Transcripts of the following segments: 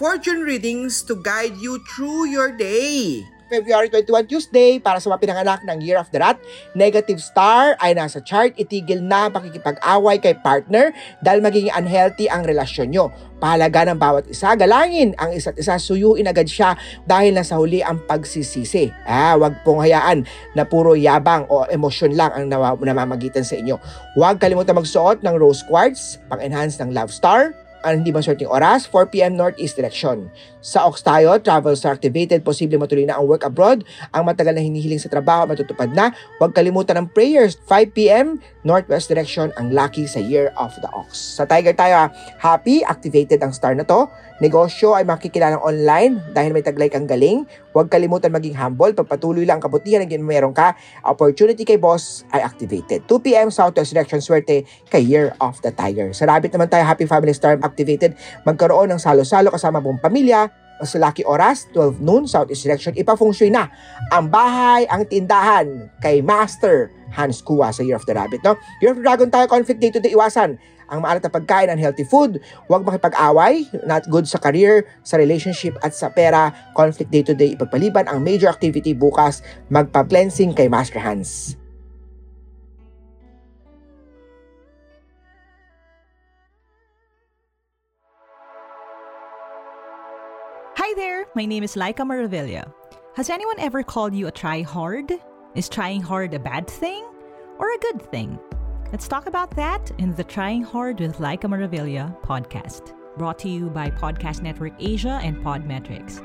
fortune readings to guide you through your day. February 21 Tuesday para sa mga pinanganak ng Year of the Rat. Negative star ay nasa chart. Itigil na pakikipag-away kay partner dahil magiging unhealthy ang relasyon nyo. Pahalaga ng bawat isa, galangin ang isa't isa, suyuin agad siya dahil nasa huli ang pagsisisi. Ah, wag pong hayaan na puro yabang o emosyon lang ang namamagitan sa inyo. Huwag kalimutan magsuot ng rose quartz, pang-enhance ng love star, ang hindi maswerteng oras, 4pm northeast direction. Sa Ox tayo, travel star activated, posible matuloy na ang work abroad. Ang matagal na hinihiling sa trabaho, matutupad na. Huwag kalimutan ng prayers, 5pm northwest direction, ang lucky sa year of the ox. Sa Tiger tayo, happy, activated ang star na to. Negosyo ay makikilalang online dahil may taglay kang galing. Huwag kalimutan maging humble. Pagpatuloy lang ang kabutihan na meron ka. Opportunity kay boss ay activated. 2pm southwest direction, swerte kay year of the tiger. Sa rabbit naman tayo, happy family star activated. Magkaroon ng salo-salo kasama buong pamilya sa lucky oras, 12 noon, southeast direction, ipafeng shui na ang bahay, ang tindahan kay Master Hans Kua sa Year of the Rabbit. No? Year of the Dragon tayo, conflict day to iwasan ang maalat na pagkain, healthy food, huwag makipag-away, not good sa career, sa relationship at sa pera, conflict day to day, ipagpaliban ang major activity bukas, magpa-cleansing kay Master Hans. Hi there, my name is Laika Maravilla. Has anyone ever called you a try hard? Is trying hard a bad thing or a good thing? Let's talk about that in the Trying Hard with Laika Maravilla podcast, brought to you by Podcast Network Asia and Podmetrics.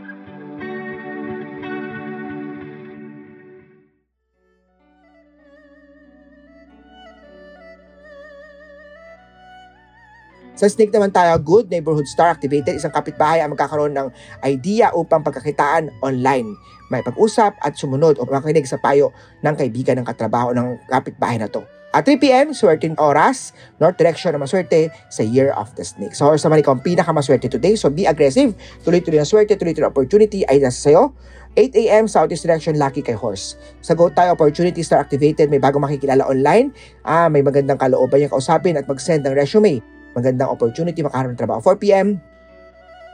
Sa snake naman tayo, good neighborhood star activated. Isang kapitbahay ang magkakaroon ng idea upang pagkakitaan online. May pag-usap at sumunod o makinig sa payo ng kaibigan ng katrabaho ng kapitbahay na to. At 3pm, swerteng oras, north direction na maswerte sa Year of the Snake. Sa horse naman ikaw ang pinakamaswerte today, so be aggressive. Tuloy-tuloy na swerte, tuloy-tuloy opportunity ay nasa sayo. 8am, southeast direction, lucky kay horse. Sa go tayo, opportunity star activated, may bagong makikilala online. Ah, may magandang kalooban yung kausapin at mag-send ng resume. Magandang opportunity makaharap ng trabaho. 4pm,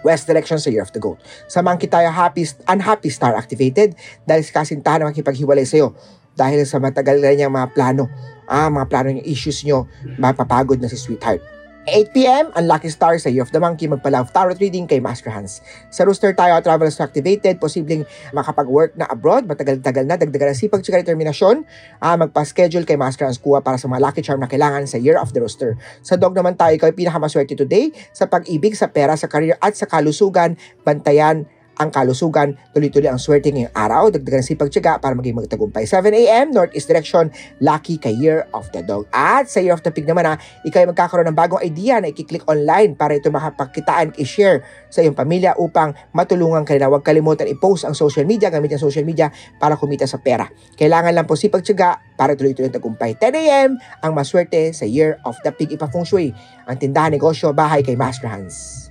West direction sa Year of the Goat. Sa monkey tayo, happy, unhappy star activated dahil si kasintahan na makipaghiwalay sa'yo dahil sa matagal na niyang mga plano, ah, mga plano yung issues nyo, mapapagod na si sweetheart. 8pm, unlucky star sa Year of the Monkey, magpa-love tarot reading kay Master Hans. Sa rooster tayo, travel star activated, posibleng makapag-work na abroad, matagal-tagal na, dagdagan ng sipag, tsaka determinasyon, ah, magpa-schedule kay Master Hans kuha para sa mga lucky charm na kailangan sa Year of the Rooster. Sa dog naman tayo, ikaw ay pinakamaswerte today sa pag-ibig, sa pera, sa career at sa kalusugan, bantayan ang kalusugan, tuloy-tuloy ang swerte ngayong araw, dagdagan si pagtyaga para maging magtagumpay. 7am, northeast direction, lucky kay Year of the Dog. At sa Year of the Pig naman ha, ikaw ay magkakaroon ng bagong idea na ikiklik online para ito makapagkitaan, i-share sa iyong pamilya upang matulungan ka nila. Huwag kalimutan i-post ang social media, gamit ang social media para kumita sa pera. Kailangan lang po si pagtyaga para tuloy-tuloy ang tagumpay. 10am, ang maswerte sa Year of the Pig. Ipafeng Shui, ang tindahan, negosyo, bahay kay Master Hans.